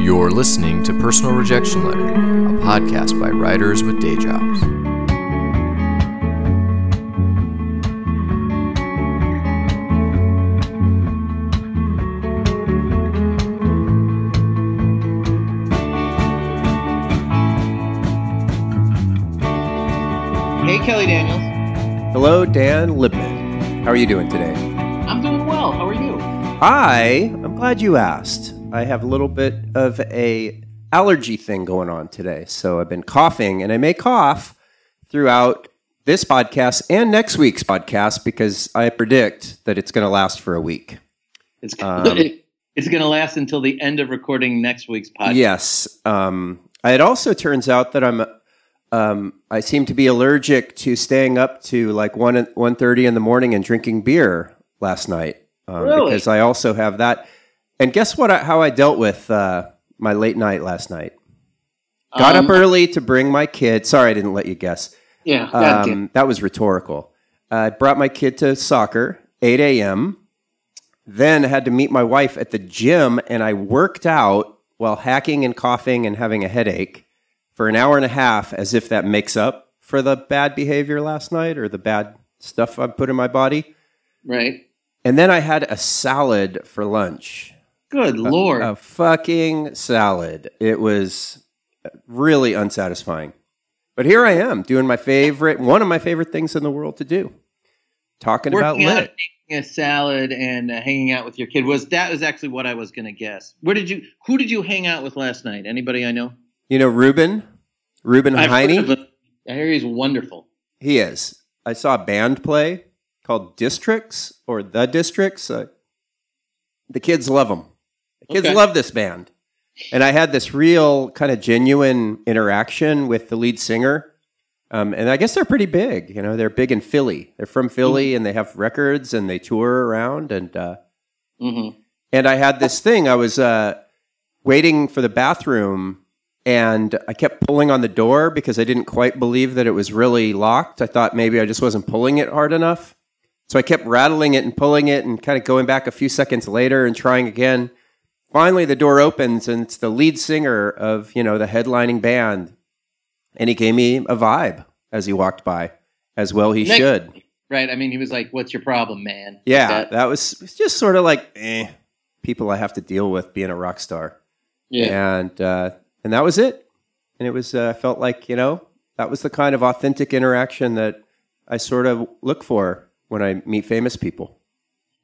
You're listening to Personal Rejection Letter, a podcast by writers with day jobs. Hey, Kelly Daniels. Hello, Dan Libman. How are you doing today? I'm doing well. How are you? I I'm glad you asked. I have a little bit of a allergy thing going on today, so I've been coughing, and I may cough throughout this podcast and next week's podcast because I predict that it's going to last for a week. It's Um, it's going to last until the end of recording next week's podcast. Yes. Um, it also turns out that I'm. Um, I seem to be allergic to staying up to like one one thirty in the morning and drinking beer last night um, Really? because I also have that. And guess what? I, how I dealt with uh, my late night last night. Got Um, up early to bring my kid. Sorry, I didn't let you guess. Yeah. Um, that was rhetorical. I brought my kid to soccer, 8 a.m. Then I had to meet my wife at the gym, and I worked out while hacking and coughing and having a headache for an hour and a half, as if that makes up for the bad behavior last night or the bad stuff I put in my body. Right. And then I had a salad for lunch. Good lord. A fucking salad. It was really unsatisfying. But here I am doing my favorite, one of my favorite things in the world to do. Talking about Working out, lit. making a salad, and uh, hanging out with your kid was that was actually what I was going to guess. Where did you? Who did you hang out with last night? Anybody I know? You know Ruben? Ruben Heine? I hear he's wonderful. He is. I saw a band play called Districts or The Districts. Uh, the kids love them. Kids Okay. love this band. And I had this real kind of genuine interaction with the lead singer. Um, and I guess they're pretty big. You know, they're big in Philly. They're from Philly and they have records and they tour around. And uh, hmm and I had this thing. I was uh, waiting for the bathroom, and I kept pulling on the door because I didn't quite believe that it was really locked. I thought maybe I just wasn't pulling it hard enough. So I kept rattling it and pulling it, and kind of going back a few seconds later and trying again. Finally, the door opens, and it's the lead singer of you know the headlining band, and he gave me a vibe as he walked by, as well he Nick- should. Right. I mean, he was like, "What's your problem, man?" Yeah, that. that was was just sort of like eh, people I have to deal with being a rock star, yeah. and uh, and that was it. And it was uh, felt like you know that was the kind of authentic interaction that I sort of look for when I meet famous people.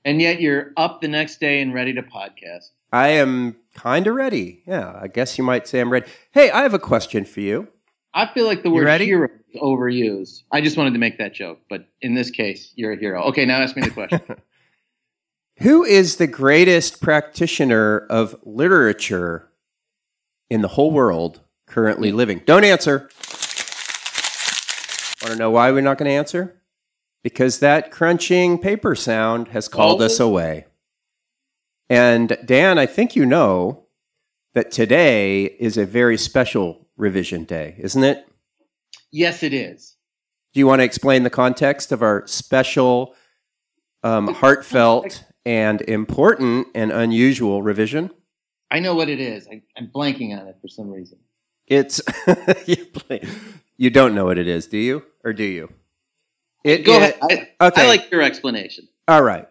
And yet you're up the next day and ready to podcast. I am kind of ready. Yeah, I guess you might say I'm ready. Hey, I have a question for you. I feel like the word ready? hero is overused. I just wanted to make that joke, but in this case, you're a hero. Okay, now ask me the question. Who is the greatest practitioner of literature in the whole world currently living? Don't answer. Want to know why we're not going to answer? Because that crunching paper sound has called us away. And Dan, I think you know that today is a very special revision day, isn't it? yes, it is. Do you want to explain the context of our special, um, heartfelt, and important and unusual revision? I know what it is. I, I'm blanking on it for some reason. It's you, you don't know what it is, do you, or do you? It, Go it- ahead. I, okay. I like your explanation. All right.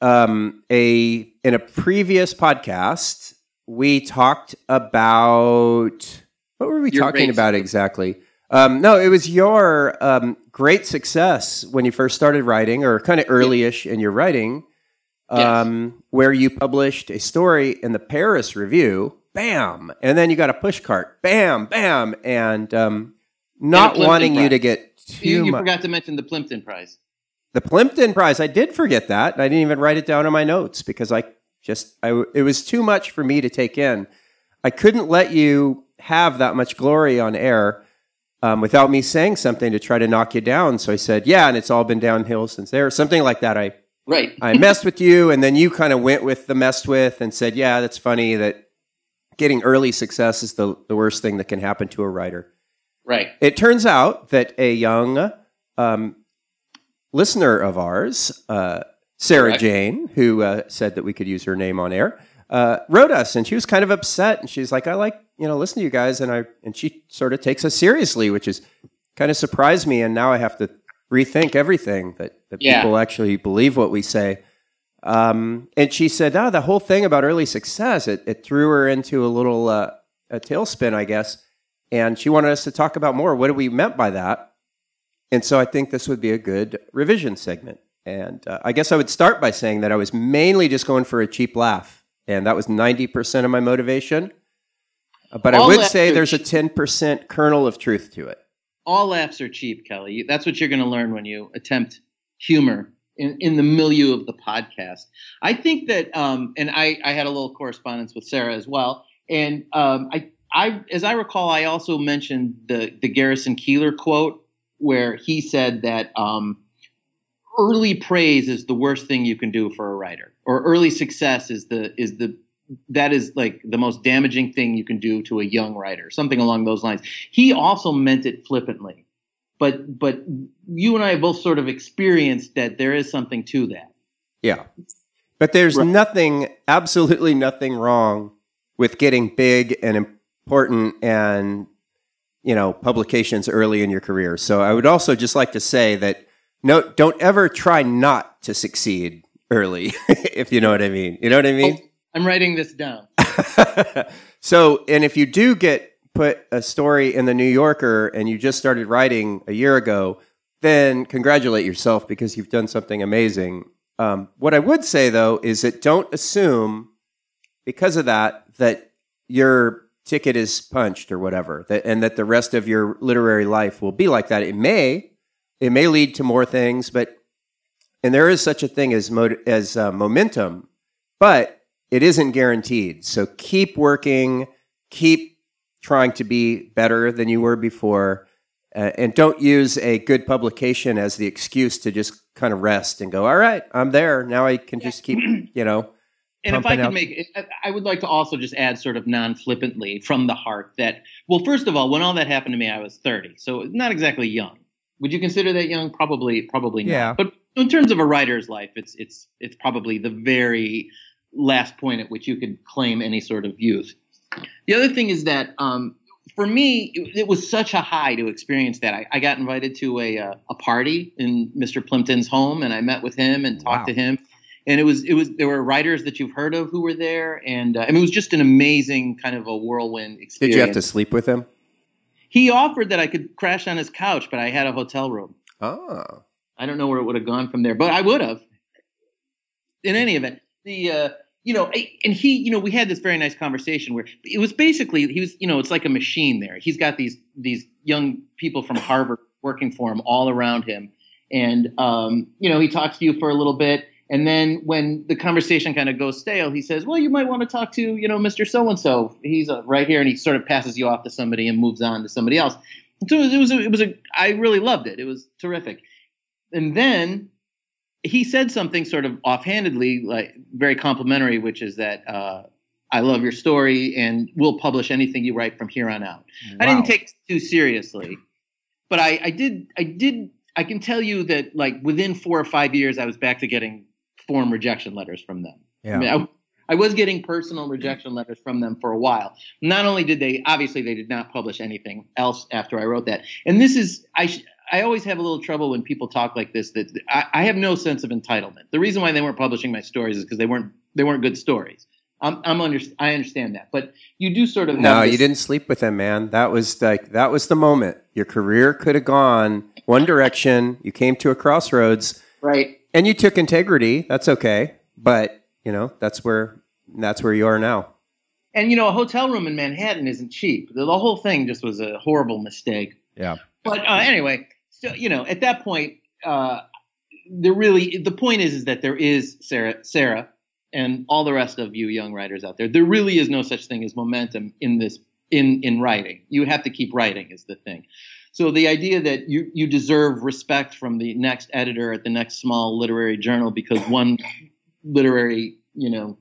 Um, a in a previous podcast, we talked about what were we Your talking about exactly? Um, no, it was your um, great success when you first started writing, or kind of early-ish in your writing, um, where you published a story in the Paris Review. Bam, and then you got a Pushcart. Bam, bam, and um, not Plimpton wanting you to get too You, you much. forgot to mention the Plimpton Prize. The Plimpton Prize. I did forget that. and I didn't even write it down in my notes because I just I it was too much for me to take in. I couldn't let you have that much glory on air um, without me saying something to try to knock you down. So I said, "Yeah," and it's all been downhill since there. Something like that. I Right. I messed with you, and then you kind of went with the messed with and said, "Yeah, that's funny that getting early success is the the worst thing that can happen to a writer." Right. It turns out that a young um, listener of ours, uh, Sarah Correct. Jane, who uh, said that we could use her name on air, uh, wrote us, and she was kind of upset, and she's like, "I like you know listen to you guys," and I and she sort of takes us seriously, which is kind of surprised me, and now I have to rethink everything that that Yeah. people actually believe what we say. Um, and she said, "Oh, the whole thing about early success it, it threw her into a little uh, a tailspin, I guess." And she wanted us to talk about more. What do we meant by that? And so I think this would be a good revision segment. And uh, I guess I would start by saying that I was mainly just going for a cheap laugh, and that was ninety percent of my motivation. Uh, But I would say there's a ten percent kernel of truth to it. All laughs are cheap, Kelly. That's what you're going to learn when you attempt humor in, in the milieu of the podcast. I think that, um, and I, I had a little correspondence with Sarah as well. And um, I, I, as I recall, I also mentioned the the Garrison Keillor quote where he said that um, early praise is the worst thing you can do for a writer, or early success is the is the that is like the most damaging thing you can do to a young writer, something along those lines. He also meant it flippantly, but but you and I both sort of experienced that there is something to that. Yeah. But there's Right. nothing, absolutely nothing wrong with getting big and important and, you know, publications early in your career. So I would also just like to say that no, don't ever try not to succeed early, if you know what I mean. You know what I mean? I'm writing this down. so, and if you do get put a story in the New Yorker and you just started writing a year ago, then congratulate yourself because you've done something amazing. Um, what I would say though is that don't assume because of that that your ticket is punched or whatever, that, and that the rest of your literary life will be like that. It may, it may lead to more things, but and there is such a thing as mo- as uh, momentum, but it isn't guaranteed. So keep working, keep trying to be better than you were before, uh, and don't use a good publication as the excuse to just kind of rest and go, all right, I'm there. Now I can just keep, you know, And if I could out- make I- I would like to also just add sort of non flippantly from the heart that, well, first of all, when all that happened to me, I was 30. So not exactly young. Would you consider that young? Probably, probably not. Yeah. But in terms of a writer's life, it's, it's, it's probably the very last point at which you could claim any sort of youth. The other thing is that, um, for me, it, it was such a high to experience that. I, I got invited to a uh, a party in Mr. Plimpton's home, and I met with him and talked Wow. to him. And it was it was there were writers that you've heard of who were there, and uh, I mean it was just an amazing kind of a whirlwind experience. did you have to sleep with him? He offered that I could crash on his couch, but I had a hotel room. Oh, I don't know where it would have gone from there, but I would have. In any event, the uh, you know, and he, you know, we had this very nice conversation where it was basically he was, you know, it's like a machine there. He's got these these young people from Harvard working for him all around him, and um, you know, he talks to you for a little bit, and then when the conversation kind of goes stale, he says, "Well, you might want to talk to, you know, Mister So and So. He's uh, right here," and he sort of passes you off to somebody and moves on to somebody else. So it was, a, it was a, I really loved it. It was terrific. And then he said something sort of offhandedly, like very complimentary, which is that uh, I love your story and we'll publish anything you write from here on out. I didn't take it too seriously, but I, I did. I did. I can tell you that, like within four or five years, I was back to getting form rejection letters from them. Yeah. I, mean, I, I was getting personal rejection letters from them for a while. Not only did they, obviously, they did not publish anything else after I wrote that. And this is, I, I always have a little trouble when people talk like this. That I, I have no sense of entitlement. The reason why they weren't publishing my stories is because they weren't, they weren't good stories. I'm, I'm under, I understand that, but you do sort of. No, you didn't sleep with him, man. That was like that was the moment. Your career could have gone one direction. You came to a crossroads, right? And you took integrity. That's okay, but you know that's where that's where you are now. And you know, a hotel room in Manhattan isn't cheap. The, the whole thing just was a horrible mistake. Yeah. But uh, anyway, so you know, at that point, uh, there really the point is is that there is Sarah, Sarah, and all the rest of you young writers out there. There really is no such thing as momentum in this in in writing. You have to keep writing is the thing. So the idea that you you deserve respect from the next editor at the next small literary journal because one literary, you know,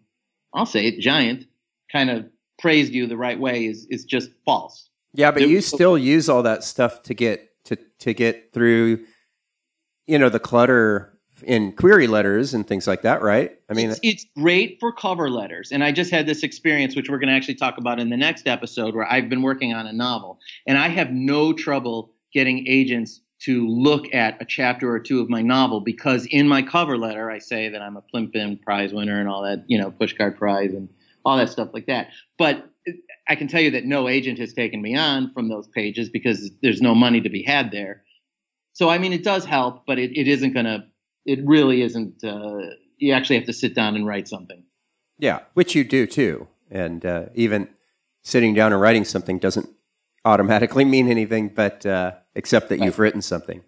I'll say it, giant, kind of praised you the right way is is just false. Yeah, but There- you still use all that stuff to get to to get through, you know, the clutter in query letters and things like that, right? I mean, it's, it's great for cover letters. And I just had this experience, which we're going to actually talk about in the next episode, where I've been working on a novel, and I have no trouble getting agents to look at a chapter or two of my novel because in my cover letter I say that I'm a Plimpton Prize winner and all that, you know, pushcart prize and all that stuff like that. But I can tell you that no agent has taken me on from those pages because there's no money to be had there. So I mean, it does help, but it, it isn't going to. It really isn't. Uh, you actually have to sit down and write something. Yeah, which you do too, and uh, even sitting down and writing something doesn't automatically mean anything, but uh, except that right. you've written something.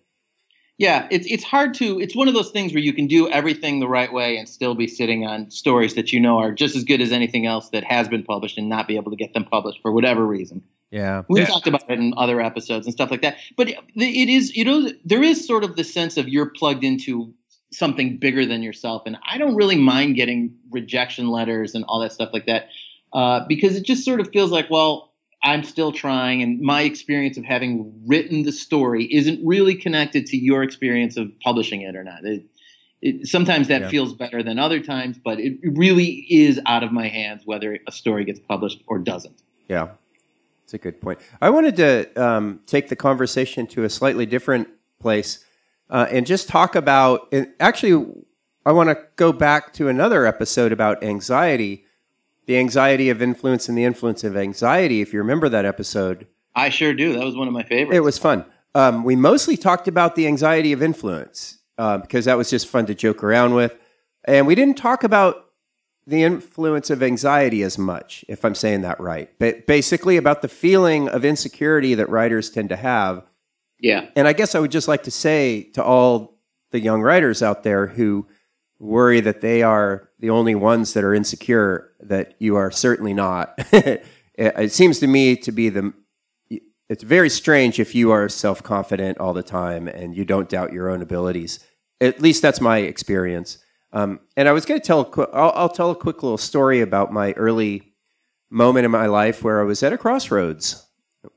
Yeah, it's it's hard to. It's one of those things where you can do everything the right way and still be sitting on stories that you know are just as good as anything else that has been published and not be able to get them published for whatever reason. Yeah, we yeah. talked about it in other episodes and stuff like that. But it is, you know, there is sort of the sense of you're plugged into something bigger than yourself, and I don't really mind getting rejection letters and all that stuff like that uh, because it just sort of feels like, well, I'm still trying, and my experience of having written the story isn't really connected to your experience of publishing it or not. It, it, sometimes that yeah. feels better than other times, but it really is out of my hands whether a story gets published or doesn't. Yeah, it's a good point. I wanted to um, take the conversation to a slightly different place uh, and just talk about. Actually, I want to go back to another episode about anxiety the anxiety of influence and the influence of anxiety. If you remember that episode, I sure do. That was one of my favorites. It was fun. Um, we mostly talked about the anxiety of influence uh, because that was just fun to joke around with, and we didn't talk about the influence of anxiety as much, if I'm saying that right. But basically, about the feeling of insecurity that writers tend to have. Yeah. And I guess I would just like to say to all the young writers out there who worry that they are the only ones that are insecure that you are certainly not. It seems to me to be the it's very strange if you are self-confident all the time and you don't doubt your own abilities. At least that's my experience. Um, and i was going to tell I'll, I'll tell a quick little story about my early moment in my life where i was at a crossroads.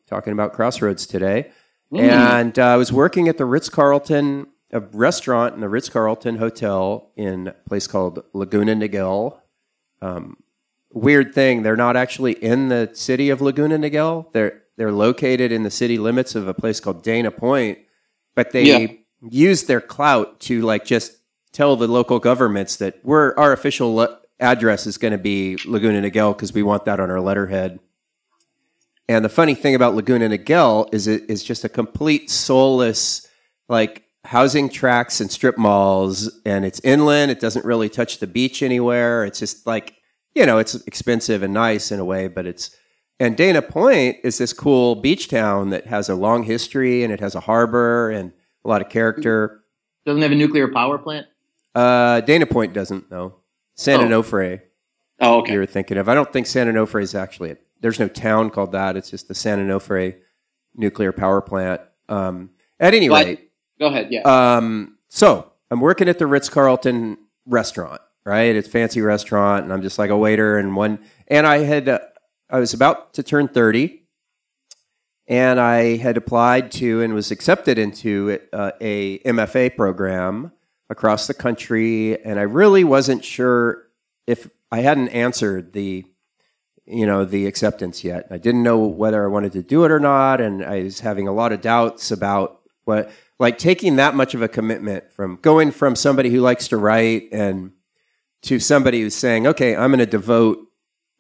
Talking about crossroads today mm. and uh, i was working at the ritz-carlton a restaurant in the Ritz Carlton Hotel in a place called Laguna Niguel. Um, weird thing, they're not actually in the city of Laguna Niguel. They're they're located in the city limits of a place called Dana Point, but they yeah. use their clout to like just tell the local governments that we're our official address is going to be Laguna Niguel because we want that on our letterhead. And the funny thing about Laguna Niguel is it is just a complete soulless like housing tracks and strip malls, and it's inland. It doesn't really touch the beach anywhere. It's just like you know, it's expensive and nice in a way, but it's and Dana Point is this cool beach town that has a long history and it has a harbor and a lot of character. Doesn't have a nuclear power plant. Uh, Dana Point doesn't. No, San oh. Onofre. Oh, okay. You're thinking of. I don't think San Onofre is actually. A, there's no town called that. It's just the San Onofre nuclear power plant. Um, at any rate, Go ahead. Yeah. Um, so I'm working at the Ritz Carlton restaurant, right? It's a fancy restaurant, and I'm just like a waiter and one. And I had, uh, I was about to turn 30, and I had applied to and was accepted into uh, a MFA program across the country, and I really wasn't sure if I hadn't answered the you know the acceptance yet. I didn't know whether I wanted to do it or not, and I was having a lot of doubts about what like taking that much of a commitment from going from somebody who likes to write and to somebody who's saying, okay, I'm going to devote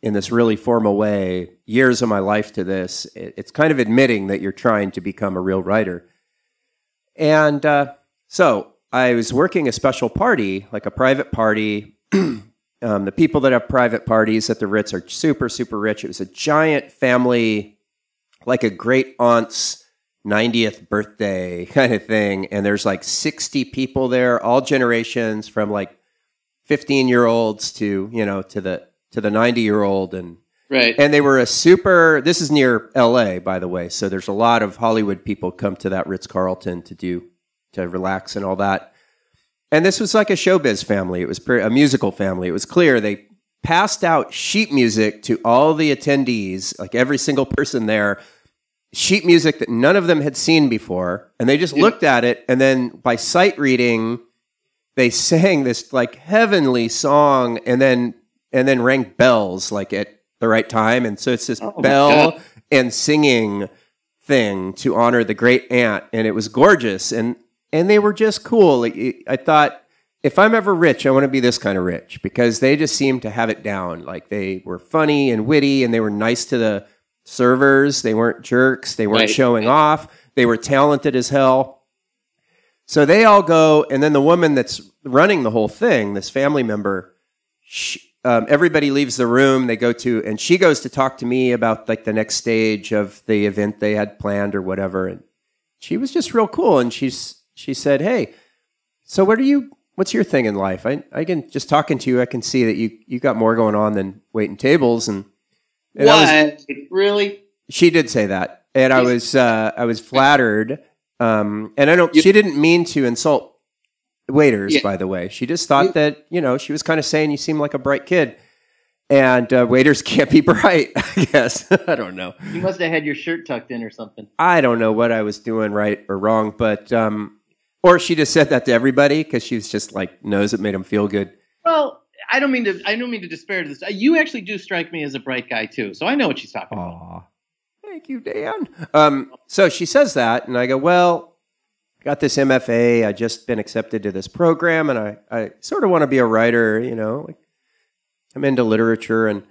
in this really formal way years of my life to this. It's kind of admitting that you're trying to become a real writer. And uh, so I was working a special party, like a private party. um, the people that have private parties at the Ritz are super, super rich. It was a giant family, like a great aunt's 90th birthday kind of thing. And there's like 60 people there, all generations from like 15 year olds to, you know, to the, to the 90 year old. And, right. And they were a super, this is near LA, by the way. So there's a lot of Hollywood people come to that Ritz Carlton to do, to relax and all that. And this was like a showbiz family. It was a musical family. It was clear they passed out sheet music to all the attendees, like every single person there sheet music that none of them had seen before, and they just yeah. looked at it, and then by sight reading, they sang this like heavenly song and then and then rang bells like at the right time and so it's this Oh bell and singing thing to honor the great aunt and it was gorgeous and and they were just cool. I thought if i'm ever rich i want to be this kind of rich because they just seemed to have it down. Like they were funny and witty and they were nice to the servers. They weren't jerks. They weren't Right. showing off. They were talented as hell. So they all go and then the woman that's running the whole thing this family member she, um, everybody leaves the room. They go to and she goes to talk to me about like the next stage of the event they had planned or whatever. And she was just real cool. And she's she said hey so what are you what's your thing in life? I, I can just talking to you i can see that you you got more going on than waiting tables. And, and I was- really? she did say that. And i was uh, i was flattered um, and i don't You- she didn't mean to insult waiters Yeah. by the way. She just thought You- that you know she was kind of saying you seem like a bright kid. And uh, waiters can't be bright i guess. I don't know. You must have had your shirt tucked in or something. i don't know what i was doing right or wrong but um, or she just said that to everybody because she was just like knows it made them feel good Well, I don't mean to. I don't mean to disparage this. You actually do strike me as a bright guy too, so I know what she's talking about. Aw. Thank you, Dan. Um, so she says that, and I go, Well, I got this MFA. I just been accepted to this program, and I, I sort of want to be a writer, you know. Like, I'm into literature, and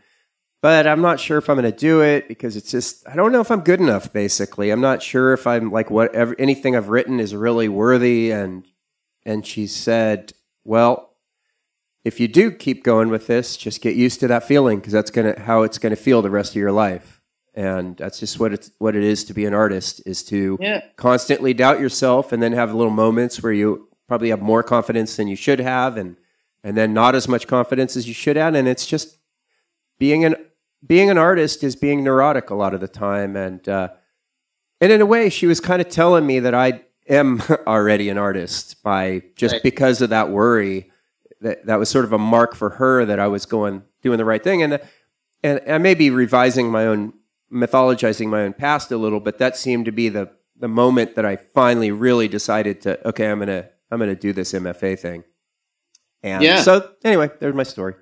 but I'm not sure if I'm going to do it because it's just I don't know if I'm good enough. Basically, I'm not sure if I'm like whatever anything I've written is really worthy. And and she said, Well, if you do keep going with this, just get used to that feeling because that's gonna how it's gonna feel the rest of your life. And that's just what it's what it is to be an artist is to Yeah. constantly doubt yourself and then have little moments where you probably have more confidence than you should have and and then not as much confidence as you should have and it's just being an being an artist is being neurotic a lot of the time and uh and in a way she was kind of telling me that I am already an artist by just Right. because of that worry that that was sort of a mark for her that I was going doing the right thing and and I may be revising my own mythologizing my own past a little but that seemed to be the the moment that I finally really decided to okay I'm going to I'm to do this MFA thing. And Yeah. so anyway, there's my story.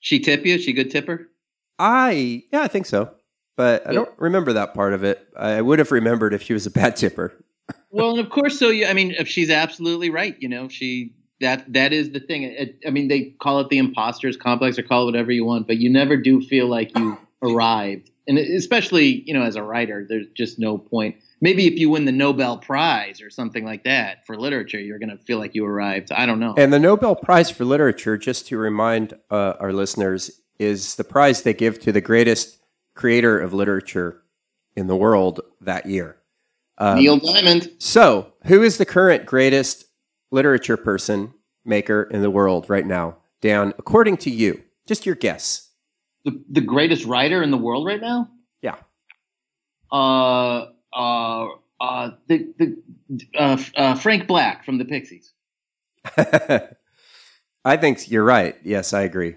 She tip you? She good tipper? I yeah, I think so. But I don't remember that part of it. I would have remembered if she was a bad tipper. Well, and of course, so you. I mean, if she's absolutely right, you know, she that that is the thing. It, I mean, they call it the imposters complex or call it whatever you want, but you never do feel like you arrived, and especially you know, as a writer, there's just no point. Maybe if you win the Nobel Prize or something like that for literature, you're going to feel like you arrived. I don't know. And the Nobel Prize for Literature, just to remind uh, our listeners, is the prize they give to the greatest creator of literature in the world that year. Um, Neil Diamond, So, who is the current greatest literature person maker in the world right now, Dan? According to you, just your guess. the, the greatest writer in the world right now. Yeah. Uh, uh, uh, the the uh, uh, Frank Black from the Pixies. I think you're right. Yes, I agree.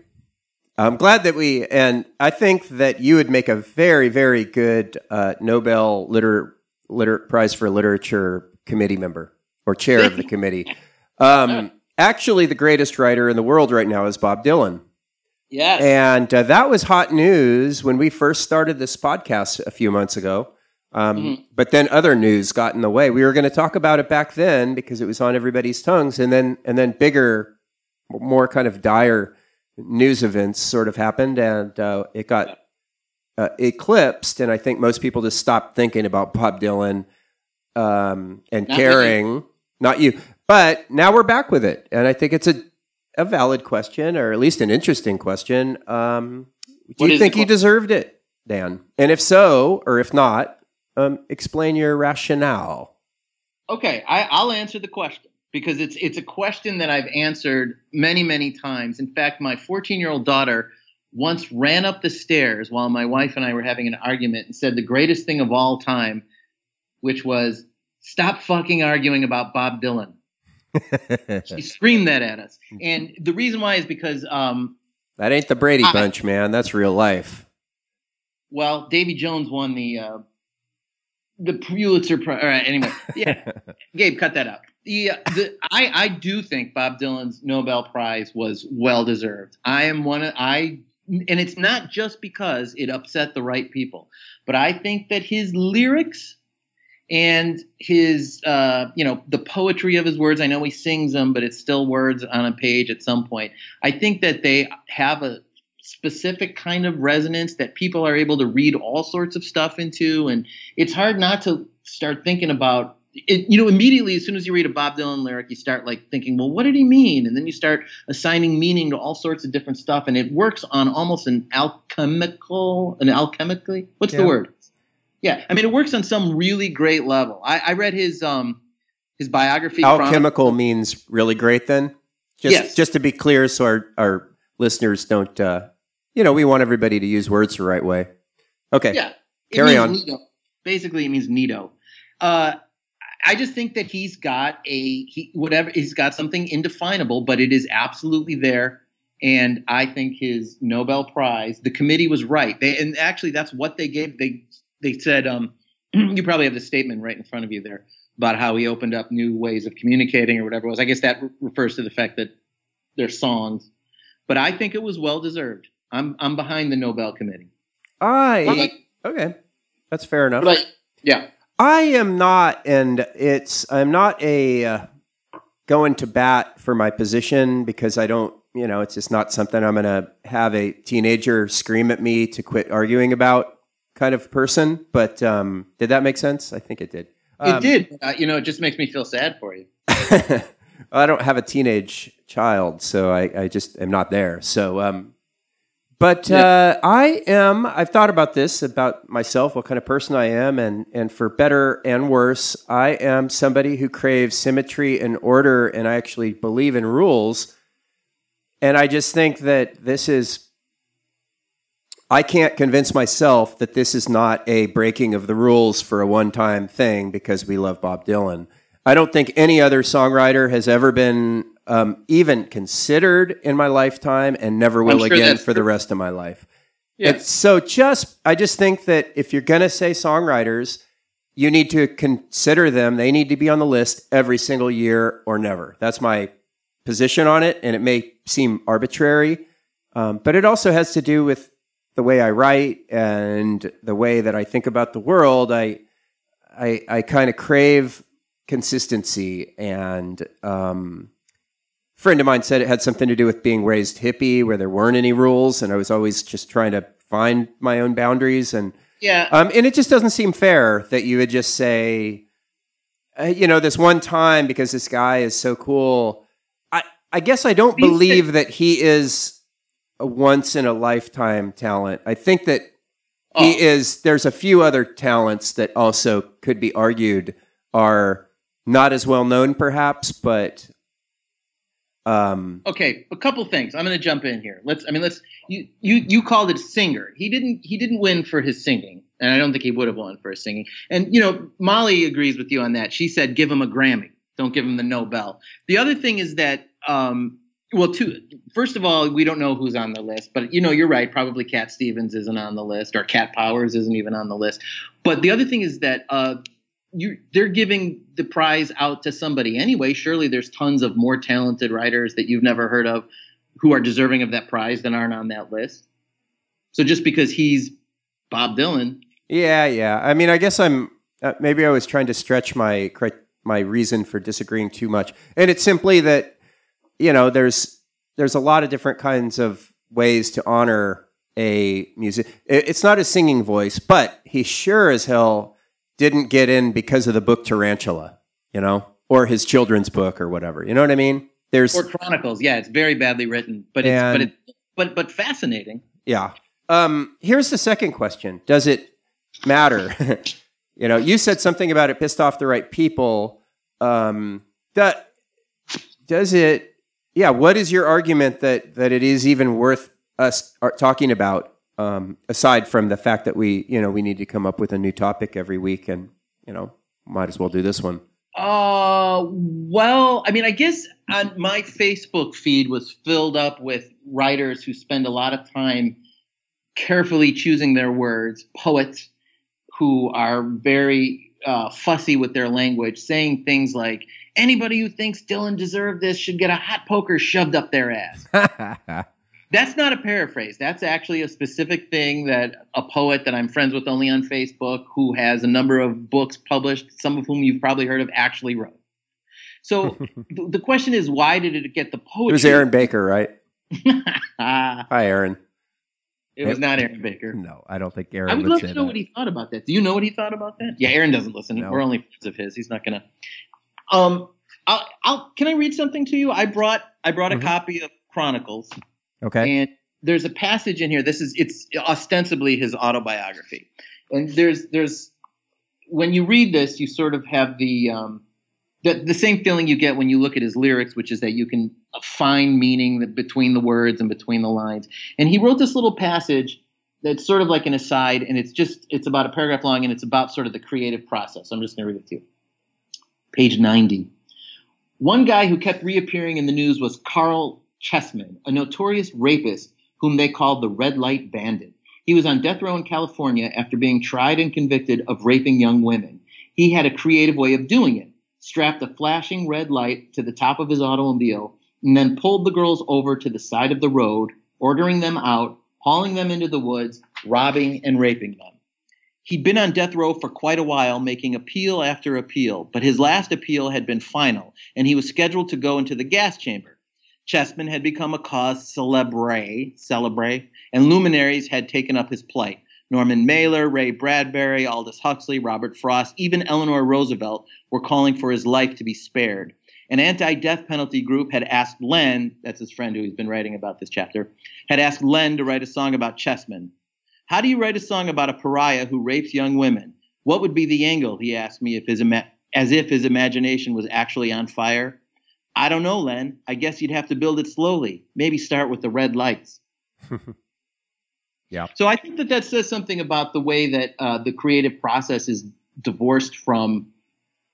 I'm glad that we, and I think that you would make a very, very good uh, Nobel Liter, Liter Prize for Literature committee member or chair of the committee. Um, actually, the greatest writer in the world right now is Bob Dylan. Yes. And uh, that was hot news when we first started this podcast a few months ago. Um, Mhm. But then other news got in the way. We were going to talk about it back then because it was on everybody's tongues, and then and then bigger, more kind of dire news events sort of happened, and uh, it got uh, eclipsed. And I think most people just stopped thinking about Bob Dylan um, and Not me. caring. Not you, but now we're back with it, and I think it's a a valid question, or at least an interesting question. Um, do What you think he deserved it, Dan? And if so, or if not, um, explain your rationale. Okay, I, I'll answer the question because it's it's a question that I've answered many many times. In fact, my 14 year old daughter once ran up the stairs while my wife and I were having an argument and said the greatest thing of all time, which was stop fucking arguing about Bob Dylan. She screamed that at us, and the reason why is because um, that ain't the Brady I- Bunch, man. That's real life. well, Davy Jones won the uh, the Pulitzer Prize. All right, anyway, yeah. Gabe, cut that out. Yeah, the, I I do think Bob Dylan's Nobel Prize was well deserved. I am one of I, and it's not just because it upset the right people, but I think that his lyrics and his uh, you know the poetry of his words. I know he sings them, but it's still words on a page at some point. I think that they have a specific kind of resonance that people are able to read all sorts of stuff into, and it's hard not to start thinking about it, you know, immediately as soon as you read a Bob Dylan lyric, you start like thinking, well, what did he mean? And then you start assigning meaning to all sorts of different stuff, and it works on almost an alchemical, an alchemically. What's Yeah. the word? Yeah, I mean, it works on some really great level. I, I read his um his biography. Alchemical means really great then? Just Yes. just to be clear so our, our listeners don't uh you know, we want everybody to use words the right way. Okay. Yeah, Carry on. Neato. Basically, it means Neato. Uh, I just think that he's got a he whatever he's got something indefinable, but it is absolutely there. And I think his Nobel Prize, the committee was right. They and actually that's what they gave. They they said um, you probably have the statement right in front of you there about how he opened up new ways of communicating or whatever it was. I guess that re- refers to the fact that they're songs. But I think it was well deserved. I'm I'm behind the Nobel Committee. I Okay. That's fair enough. But yeah. I am not, and it's I'm not a uh, going to bat for my position because I don't, you know, it's just not something I'm going to have a teenager scream at me to quit arguing about kind of person. But um, did that make sense? I think it did. It Um, did. Uh, you know, it just makes me feel sad for you. I don't have a teenage child, so I, I just am not there. So, um, but uh, I am. I've thought about this about myself, what kind of person I am, and and for better and worse, I am somebody who craves symmetry and order, and I actually believe in rules. And I just think that this is. I can't convince myself that this is not a breaking of the rules for a one-time thing because we love Bob Dylan. I don't think any other songwriter has ever been um, even considered in my lifetime and never will sure again for the rest of my life. Yeah. So just, I just think that if you're going to say songwriters, you need to consider them. They need to be on the list every single year or never. That's my position on it. And it may seem arbitrary, um, but it also has to do with the way I write and the way that I think about the world. I, I, I kind of crave consistency and um, friend of mine said it had something to do with being raised hippie where there weren't any rules and i was always just trying to find my own boundaries and Yeah. um, and it just doesn't seem fair that you would just say uh, you know this one time because this guy is so cool. I i guess i don't believe that he is a once in a lifetime talent. I think that Oh, he is there's a few other talents that also could be argued are not as well known perhaps but um okay, a couple things. I'm going to jump in here. Let's. I mean, let's. You you you called it singer. He didn't. He didn't win for his singing, and I don't think he would have won for his singing. And you know, Molly agrees with you on that. She said, "Give him a Grammy. Don't give him the Nobel." The other thing is that. Um, well, two. First of all, we don't know who's on the list, but you know, you're right. Probably Cat Stevens isn't on the list, or Cat Powers isn't even on the list. But the other thing is that uh, you they're giving the prize out to somebody anyway. Surely there's tons of more talented writers that you've never heard of who are deserving of that prize that aren't on that list. So just because he's Bob Dylan, yeah yeah i mean i guess i'm uh, maybe i was trying to stretch my my reason for disagreeing too much and it's simply that you know there's there's a lot of different kinds of ways to honor a music it's not a singing voice but he sure as hell didn't get in because of the book tarantula you know or his children's book or whatever you know what i mean there's or Chronicles, yeah, it's very badly written, but it's And- but it but but fascinating. Yeah. Um, here's the second question Does it matter? you know, you said something about it pissed off the right people. Um, that, does it, yeah, what is your argument that, that it is even worth us talking about, um, aside from the fact that we, you know, we need to come up with a new topic every week and, you know, might as well do this one. Uh, well, I mean, I guess on my Facebook feed was filled up with writers who spend a lot of time carefully choosing their words, poets who are very uh, fussy with their language, saying things like, Anybody who thinks Dylan deserved this should get a hot poker shoved up their ass. That's not a paraphrase. That's actually a specific thing that a poet that I'm friends with only on Facebook, who has a number of books published, some of whom you've probably heard of, actually wrote. So the, question is, why did it get the poetry? It was Aaron Baker, right? Hi, Aaron. it was not Aaron Baker. No, I don't think Aaron I would would love to know that. what he thought about that. Do you know what he thought about that? Yeah, Aaron doesn't listen. No. We're only friends of his. He's not gonna. Um, I'll, I'll. Can I read something to you? I brought. I brought Mhm. a copy of Chronicles, okay. and there's a passage in here. This is. It's ostensibly his autobiography, and there's there's when you read this, you sort of have the um, the the same feeling you get when you look at his lyrics, which is that you can find meaning between the words and between the lines. And he wrote this little passage that's sort of like an aside, and it's just it's about a paragraph long, and it's about sort of the creative process. I'm just going to read it to you. Page 90. One guy who kept reappearing in the news was Caryl Chessman, a notorious rapist whom they called the Red Light Bandit. He was on death row in California after being tried and convicted of raping young women. He had a creative way of doing it. Strapped a flashing red light to the top of his automobile and then pulled the girls over to the side of the road, ordering them out, hauling them into the woods, robbing and raping them. He'd been on death row for quite a while, making appeal after appeal, but his last appeal had been final, and he was scheduled to go into the gas chamber. Chessman had become a cause celebre, celebre, and luminaries had taken up his plight. Norman Mailer, Ray Bradbury, Aldous Huxley, Robert Frost, even Eleanor Roosevelt were calling for his life to be spared. An anti death penalty group had asked Len, that's his friend who he's been writing about this chapter, had asked Len to write a song about Chessman. How do you write a song about a pariah who rapes young women? What would be the angle? He asked me, if his as if his imagination was actually on fire. I don't know, Len. I guess you'd have to build it slowly. Maybe start with the red lights. Yeah. So I think that that says something about the way that uh, the creative process is divorced from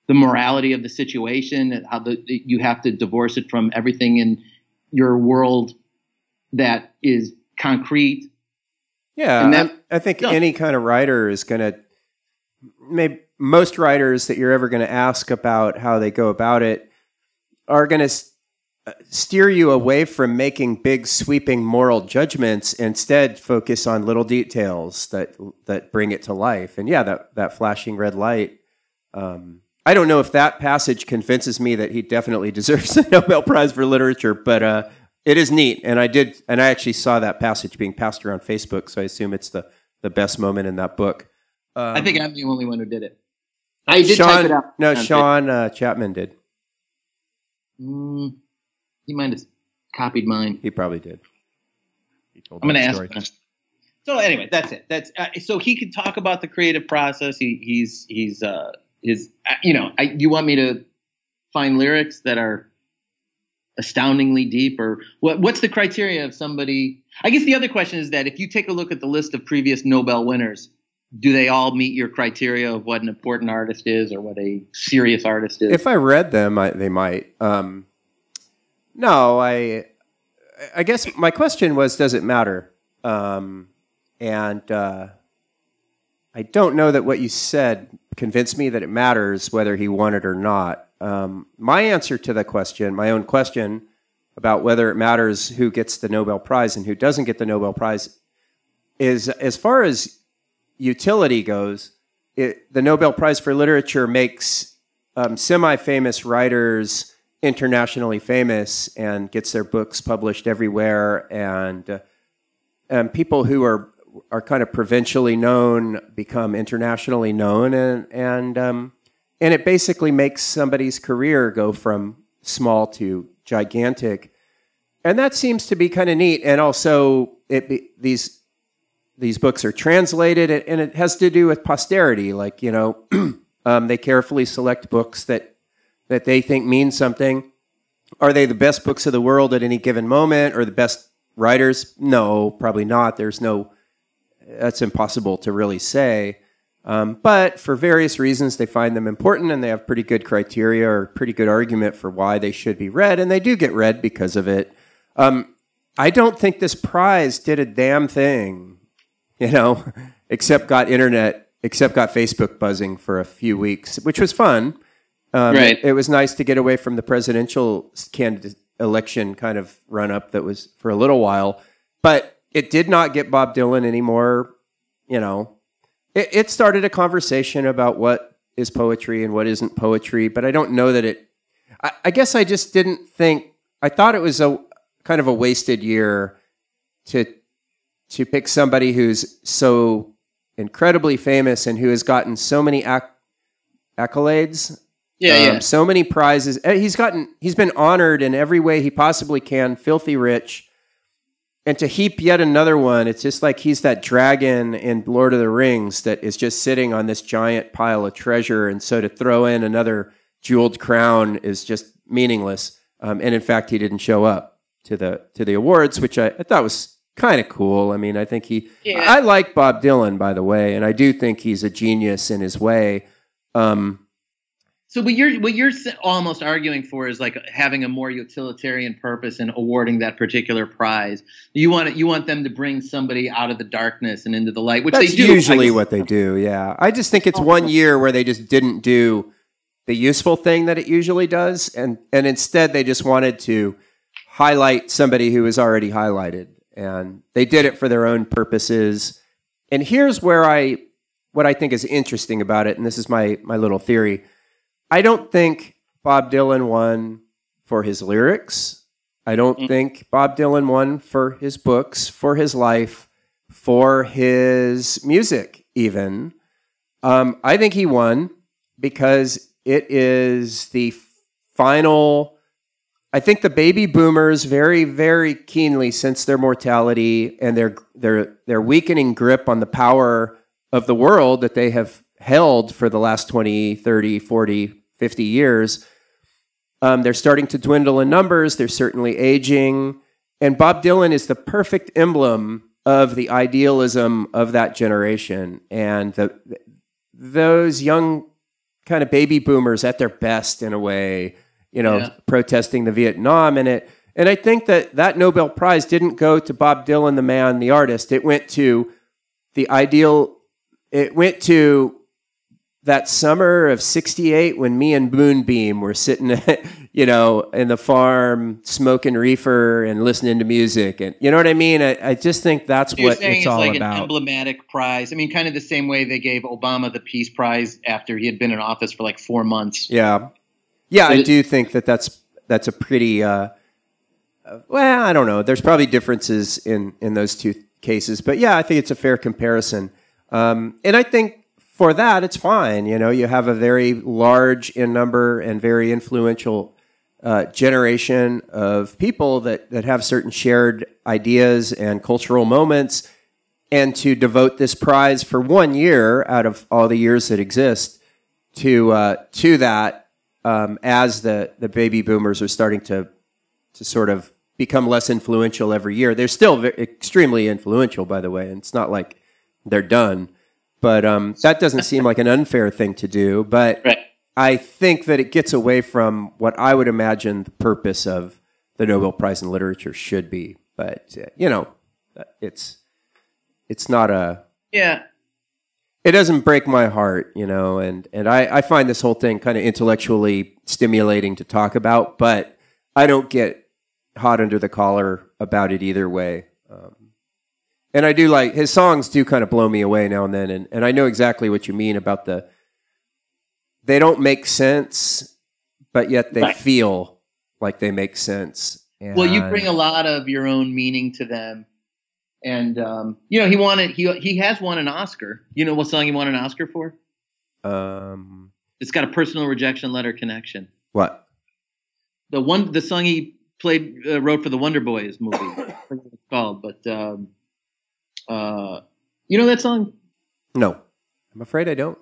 the morality of the situation, and how the you have to divorce it from everything in your world that is concrete. Yeah, And that- I think No. any kind of writer is going to. Maybe most writers that you're ever going to ask about how they go about it are going to steer you away from making big, sweeping moral judgments. Instead, focus on little details that that bring it to life. And yeah, that that flashing red light. Um, I don't know if that passage convinces me that he definitely deserves the Nobel Prize for Literature, but uh, it is neat. And I did, and I actually saw that passage being passed around Facebook, so I assume it's the the best moment in that book. Um, I think I'm the only one who did it. I did Sean, type it out. no, Sean uh, Chapman did. Mm, he might have copied mine. He probably did. He told I'm going to ask him. So anyway, that's it. That's uh, so he could talk about the creative process. He, he's he's uh, his. Uh, you know, I, you want me to find lyrics that are astoundingly deep, or what? What's the criteria of somebody? I guess the other question is that if you take a look at the list of previous Nobel winners, do they all meet your criteria of what an important artist is or what a serious artist is? If I read them, I, they might. Um, no, I. I guess my question was, does it matter? Um, and uh, I don't know that what you said convinced me that it matters whether he won it or not. Um, my answer to the question, my own question about whether it matters who gets the Nobel Prize and who doesn't get the Nobel Prize, is as far as utility goes, it, the Nobel Prize for Literature makes um, semi-famous writers internationally famous and gets their books published everywhere, and uh, and people who are are kind of provincially known become internationally known, and and um, and it basically makes somebody's career go from small to gigantic, and that seems to be kind of neat. And also, it be, these these books are translated, and- it has to do with posterity. Like you know, um, they carefully select books that that they think mean something. Are they the best books of the world at any given moment, or the best writers? No, probably not. There's no. That's impossible to really say. Um, but for various reasons, they find them important, and they have pretty good criteria or pretty good argument for why they should be read, and they do get read because of it. Um, I don't think this prize did a damn thing, you know, except got internet, except got Facebook buzzing for a few weeks, which was fun. Um, Right. It, it was nice to get away from the presidential candidate election kind of run up that was for a little while, but it did not get Bob Dylan anymore. You know, it, it started a conversation about what is poetry and what isn't poetry, but I don't know that it. I, I guess I just didn't think. I thought it was a kind of a wasted year to to pick somebody who's so incredibly famous and who has gotten so many acc- accolades Yeah, um, yeah. so many prizes. Uh, He's gotten, he's been honored in every way he possibly can, filthy rich. And to heap yet another one, it's just like he's that dragon in Lord of the Rings that is just sitting on this giant pile of treasure. And so to throw in another jeweled crown is just meaningless. Um, and in fact, he didn't show up to the to the awards, which I, I thought was kind of cool. I mean, I think he, Yeah. I like Bob Dylan, by the way, and I do think he's a genius in his way. Um, So what you're what you're almost arguing for is like having a more utilitarian purpose in awarding that particular prize. You want it, you want them to bring somebody out of the darkness and into the light, which That's they do. usually what they do. Yeah, I just think it's one year where they just didn't do the useful thing that it usually does, and and instead they just wanted to highlight somebody who was already highlighted, and they did it for their own purposes. And here's where I what I think is interesting about it, and this is my my little theory. I don't think Bob Dylan won for his lyrics. I don't Mm. think Bob Dylan won for his books, for his life, for his music, even. Um, I think he won because it is the final. I think the baby boomers very, very keenly sense their mortality and their their their weakening grip on the power of the world that they have held for the last 20, 30, 40, 50 years. Um, they're starting to dwindle in numbers. They're certainly aging. And Bob Dylan is the perfect emblem of the idealism of that generation. And the, those young kind of baby boomers at their best, in a way, you know, Yeah. protesting the Vietnam and it. And I think that that Nobel Prize didn't go to Bob Dylan, the man, the artist. It went to the ideal. It went to that summer of 68 when me and Moonbeam were sitting, you know, in the farm smoking reefer and listening to music. And you know what I mean? I, I just think that's You're what it's it's all like an emblematic prize. I mean, kind of the same way they gave Obama the Peace Prize after he had been in office for like four months. Yeah. Yeah, I do think that that's, that's a pretty, uh, uh, well, I don't know. There's probably differences in, in those two cases, but yeah, I think it's a fair comparison. Um, and I think for that, it's fine. You know, you have a very large in number and very influential uh, generation of people that, that have certain shared ideas and cultural moments. And to devote this prize for one year out of all the years that exist to uh, to that, um, as the, the baby boomers are starting to to sort of become less influential every year. They're still ve- extremely influential, by the way, and it's not like they're done. But um, that doesn't seem like an unfair thing to do. But Right. I think that it gets away from what I would imagine the purpose of the Nobel Prize in Literature should be. But uh, you know, it's it's not a Yeah. It doesn't break my heart, you know, and and I, I find this whole thing kind of intellectually stimulating to talk about, but I don't get hot under the collar about it either way. Um, and I do like his songs do kind of blow me away now and then, and, and I know exactly what you mean about the they don't make sense, but yet they Right. feel like they make sense. Well, you bring a lot of your own meaning to them, and um, you know he wanted he he has won an Oscar. You know what song he won an Oscar for? um It's got a personal rejection letter connection. what The one the song he played uh, wrote for the Wonder Boys movie. What it's called, but um, uh, you know that song? no, I'm afraid I don't.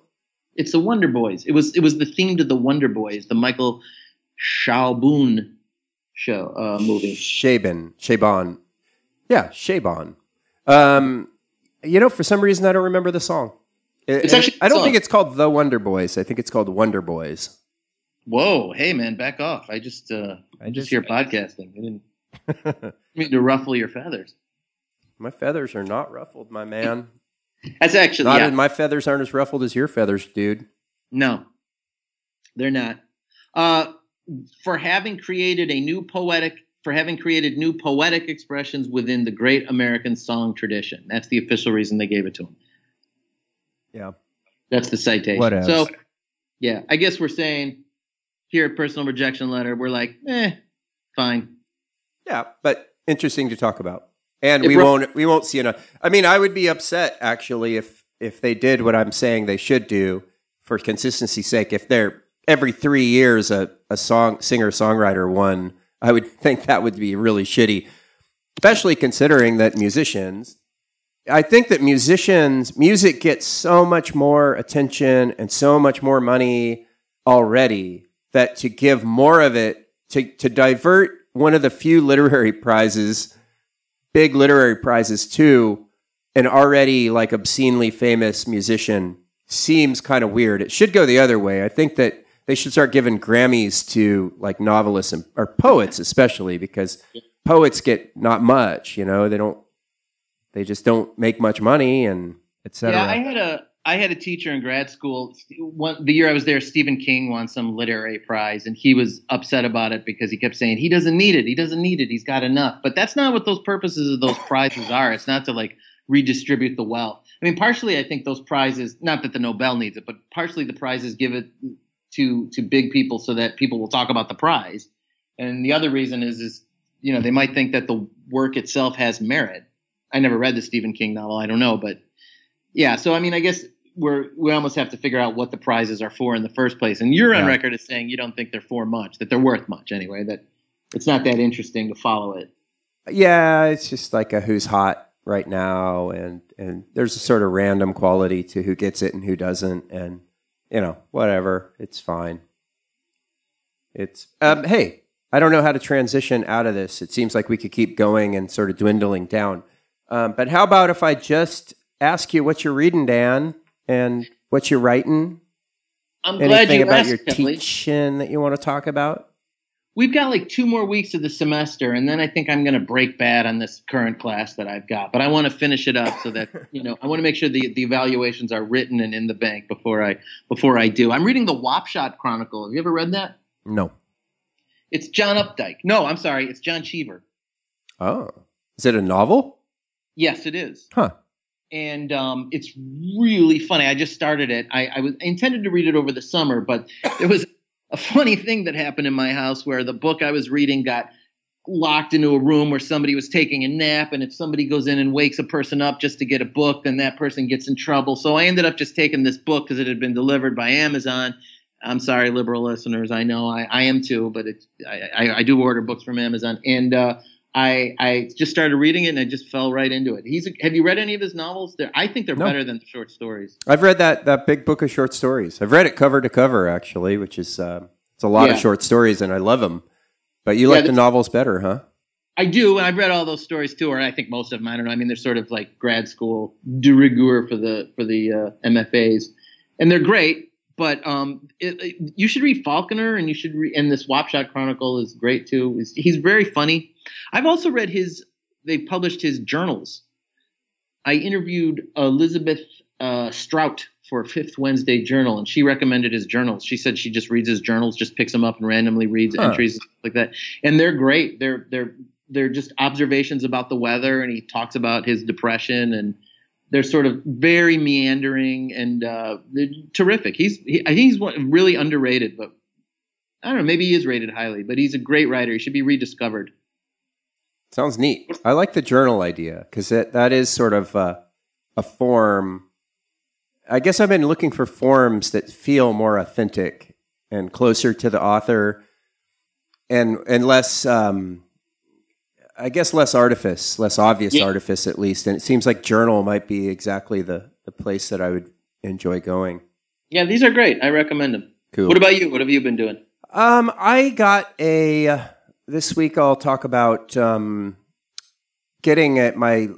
It's the Wonder Boys. It was it was the theme to the Wonder Boys, the Michael Chabon show uh, movie. Shaban, Shaban. Yeah, Shaban. Um, you know, for some reason, I don't remember the song. It- It's actually I don't think it's called The Wonder Boys. I think it's called Wonder Boys. Whoa, hey man, back off! I just uh, I just hear podcasting. I didn't mean to ruffle your feathers. my feathers are not ruffled, my man. That's actually Not yeah. my feathers aren't as ruffled as your feathers, dude. no, they're not. Uh, for having created a new poetic for having created new poetic expressions within the great American song tradition. That's the official reason they gave it to him. Yeah. That's the citation. What else? So, yeah, I guess we're saying here at personal rejection letter, we're like, eh, fine. Yeah, but interesting to talk about. And If we won't we won't see enough. I mean, I would be upset actually if if they did what I'm saying they should do for consistency's sake. If they're every three years a, a song singer songwriter won, I would think that would be really shitty. Especially considering that musicians I think that musicians music gets so much more attention and so much more money already that to give more of it to to divert one of the few literary prizes big literary prizes to an already like obscenely famous musician seems kind of weird. It should go the other way. I think that they should start giving Grammys to like novelists and or poets especially because poets get not much, you know, they don't they just don't make much money and etc. Yeah, I had a I had a teacher in grad school. One, the year I was there, Stephen King won some literary prize, and he was upset about it because he kept saying he doesn't need it. He doesn't need it. He's got enough. But that's not what those purposes of those prizes are. It's not to like redistribute the wealth. I mean, partially, I think those prizes, not that the Nobel needs it, but partially the prizes give it to to big people so that people will talk about the prize. And the other reason is is you know they might think that the work itself has merit. I never read the Stephen King novel. I don't know, but yeah. So I mean, I guess we're we almost have to figure out what the prizes are for in the first place. And you're on Yeah. record as saying you don't think they're for much, that they're worth much anyway. That it's not that interesting to follow it. Yeah, it's just like a who's hot right now, and and there's a sort of random quality to who gets it and who doesn't, and you know whatever, it's fine. It's um, hey, I don't know how to transition out of this. It seems like we could keep going and sort of dwindling down. Um, but how about if I just ask you what you're reading, Dan, and what you're writing? I'm glad Anything you about asked, your Kelly. teaching that you want to talk about? We've got like two more weeks of the semester, and then I think I'm going to break bad on this current class that I've got. But I want to finish it up so that you know I want to make sure the, the evaluations are written and in the bank before I before I do. I'm reading the Wapshot Chronicle. Have you ever read that? No. It's John Updike. No, I'm sorry, it's John Cheever. Oh, is it a novel? Yes, it is. Huh. and um, it's really funny. I just started it. I, I was intended to read it over the summer, but there was a funny thing that happened in my house where the book I was reading got locked into a room where somebody was taking a nap, and if somebody goes in and wakes a person up just to get a book, then that person gets in trouble. So I ended up just taking this book because it had been delivered by Amazon. I'm sorry, liberal listeners. I know I, I am too, but it's I, I, I do order books from Amazon, and uh, I I just started reading it and I just fell right into it. He's have you read any of his novels? They're, I think they're No. better than the short stories. I've read that that big book of short stories. I've read it cover to cover, actually, which is uh, it's a lot Yeah. of short stories, and I love them. But you Yeah, like the novels better, huh? I do, and I've read all those stories too, or I think most of them. I don't know. I mean, they're sort of like grad school de rigueur for the for the uh, MFAs, and they're great. But um, it, it- you should read Falconer, and you should read. And this Wapshot Chronicle is great too. He's, he's very funny. I've also read his. They published his journals. I interviewed Elizabeth uh, Strout for Fifth Wednesday Journal, and she recommended his journals. She said she just reads his journals, just picks them up and randomly reads Huh. entries like that. And they're great. They're they're they're just observations about the weather, and he talks about his depression, and they're sort of very meandering and uh, terrific. He's he, I think he's one, really underrated, but I don't know. Maybe he is rated highly, but he's a great writer. He should be rediscovered. Sounds neat. I like the journal idea because that is sort of uh, a form. I guess I've been looking for forms that feel more authentic and closer to the author, and and less. Um, I guess less artifice, less obvious Yeah. artifice, at least. And it seems like journal might be exactly the the place that I would enjoy going. Yeah, these are great. I recommend them. Cool. What about you? What have you been doing? Um, I got a uh, this week. I'll talk about um, getting at my.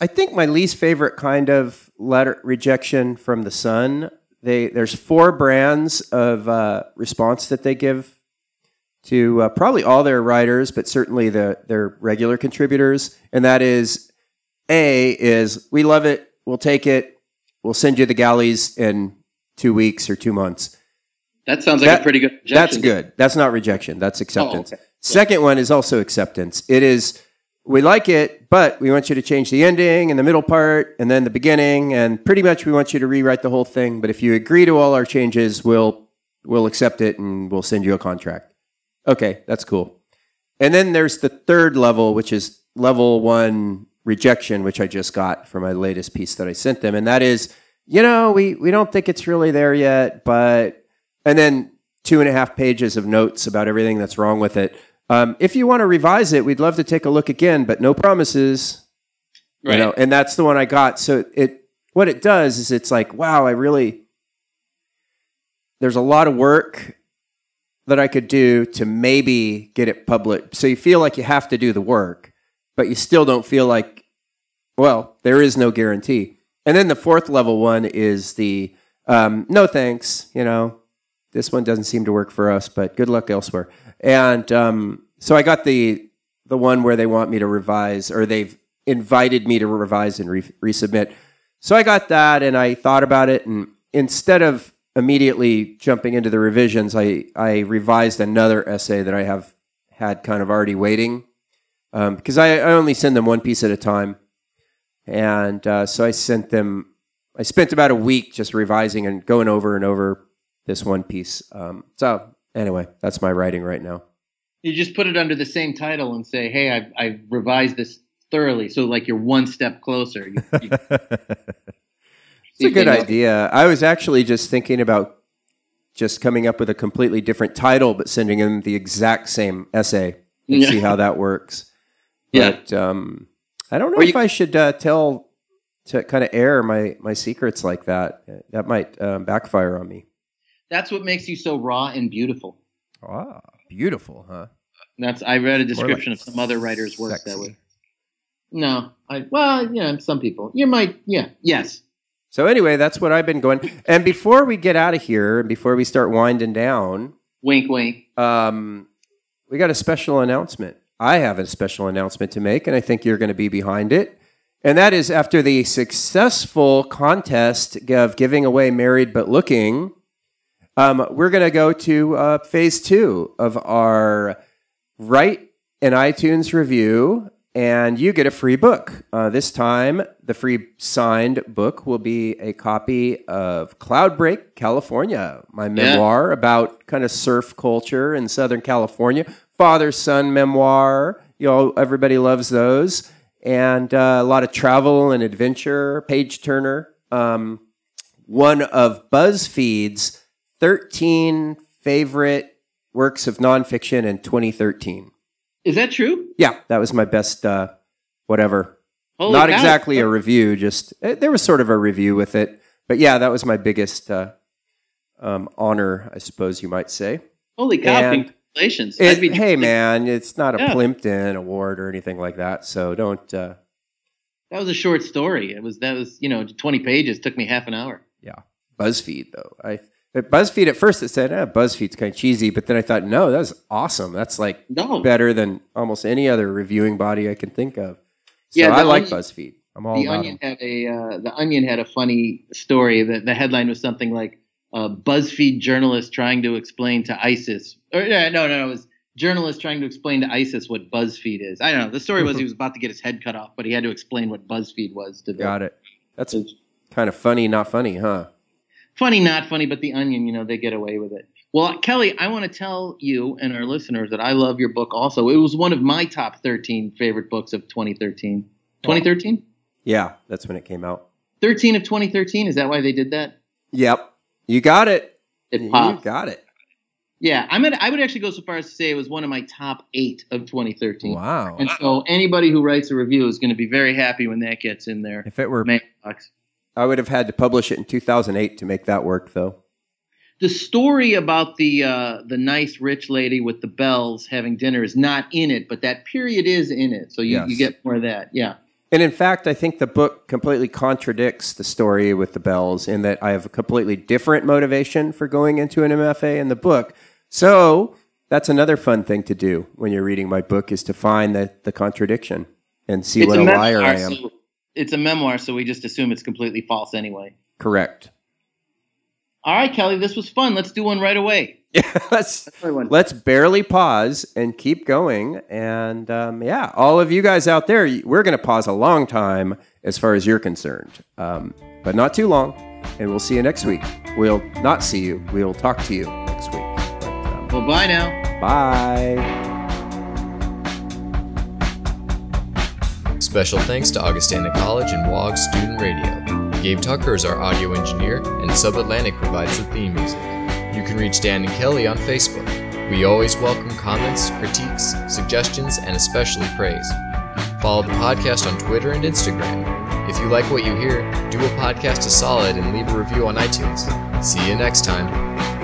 I think my least favorite kind of letter rejection from the Sun. They there's four brands of uh, response that they give to uh, probably all their writers, but certainly the their regular contributors, and that is A is we love it, we'll take it, we'll send you the galleys in two weeks or two months. That sounds like That- a pretty good. Rejection. That's good. That's not rejection. That's acceptance. Oh, okay. Second one is also acceptance. It is we like it, but we want you to change the ending and the middle part and then the beginning and pretty much we want you to rewrite the whole thing, but if you agree to all our changes, we'll we'll accept it and we'll send you a contract. Okay, that's cool. And then there's the third level, which is level 1 rejection, which I just got for my latest piece that I sent them, and that is, you know, we we don't think it's really there yet, but and then two and a half pages of notes about everything that's wrong with it. Um, if you want to revise it, we'd love to take a look again, but no promises. Right. You know, and that's the one I got. So it what it does is it's like, wow, I really there's a lot of work that I could do to maybe get it public. So you feel like you have to do the work, but you still don't feel like well, there is no guarantee. And then the fourth level one is the um, no thanks, you know, this one doesn't seem to work for us, but good luck elsewhere. And um, so I got the the one where they want me to revise, or they've invited me to revise and re- resubmit. So I got that, and I thought about it, and instead of immediately jumping into the revisions, I I revised another essay that I have had kind of already waiting um, because I, I only send them one piece at a time, and uh, so I sent them. I spent about a week just revising and going over and over this one piece. Um, so anyway, that's my writing right now. You just put it under the same title and say, "Hey, I've, I've revised this thoroughly." So like you're one step closer. You, you, It's a good idea. I was actually just thinking about just coming up with a completely different title, but sending them the exact same essay and Yeah. see how that works. Yeah. But um, I don't know Or if you- I should uh, tell to kind of air my my secrets like that. That might um, backfire on me. That's what makes you so raw and beautiful. Ah, beautiful, huh? That's I read a description like of some other writers' work that way. No, I well, yeah, some people. You might, yeah, yes. So anyway, that's what I've been going. And before we get out of here, and before we start winding down, Wink, wink. um, we got a special announcement. I have a special announcement to make, and I think you're going to be behind it. And that is after the successful contest of giving away Married But Looking, um, we're going to go to uh, phase two of our Write an iTunes review, and you get a free book. Uh, this time, the free signed book will be a copy of Cloudbreak, California, my memoir about kind of surf culture in Southern California. Father son memoir. You know, everybody loves those. And uh, a lot of travel and adventure, page turner. Um, one of BuzzFeed's 13 favorite works of nonfiction in 2013. Is that true? Yeah, that was my best, uh, whatever. Holy Not cow. exactly a review, just eh, there was sort of a review with it. But yeah, that was my biggest uh, um, honor, I suppose you might say. Holy cow! And Congratulations. It- be- hey, man, it's not a Yeah. Plimpton award or anything like that. So don't. Uh, That was a short story. It was that was you know 20 pages. Took me half an hour. Yeah, BuzzFeed though. I at BuzzFeed at first it said, eh, BuzzFeed's kind of cheesy, but then I thought, no, that's awesome. That's like No, better than almost any other reviewing body I can think of. So Yeah, I like Onion- BuzzFeed. I'm all the Onion them. had a uh, the Onion had a funny story. that the headline was something like uh, BuzzFeed journalist trying to explain to ISIS. Or yeah, no, no, it was journalist trying to explain to ISIS what BuzzFeed is. I don't know. The story was he was about to get his head cut off, but he had to explain what BuzzFeed was to the. Got it. That's kind of funny, not funny, huh? Funny, not funny, but the Onion, you know, they get away with it. Well, Kelly, I want to tell you and our listeners that I love your book. Also, it was one of my top 13 favorite books of 2013. 2013. Yeah, that's when it came out. 13 of 2013. Is that why they did that? Yep. You got it. It You popped. got it. Yeah, I'm gonna, I would actually go so far as to say it was one of my top eight of 2013. Wow. And so anybody who writes a review is going to be very happy when that gets in there. If it were, mailbox. I would have had to publish it in 2008 to make that work, though. The story about the uh, the nice rich lady with the bells having dinner is not in it, but that period is in it. So you, Yes. you get more of that. Yeah. And in fact, I think the book completely contradicts the story with the bells in that I have a completely different motivation for going into an MFA in the book. So that's another fun thing to do when you're reading my book is to find the, the contradiction and see what a, liar I am. so it's a memoir, so we just assume it's completely false anyway. Correct. All right, Kelly, this was fun. Let's do one right away. let's That's what I want. let's barely pause and keep going. And um, yeah, all of you guys out there, we're going to pause a long time as far as you're concerned, um, but not too long. And we'll see you next week. We'll not see you. We'll talk to you next week. But, um, Well, bye now. bye. Special thanks to Augustana College and WOG Student Radio. Gabe Tucker is our audio engineer, and Subatlantic provides the theme music. You can reach Dan and Kelly on Facebook. We always welcome comments, critiques, suggestions, and especially praise. Follow the podcast on Twitter and Instagram. If you like what you hear, do a podcast a solid and leave a review on iTunes. See you next time.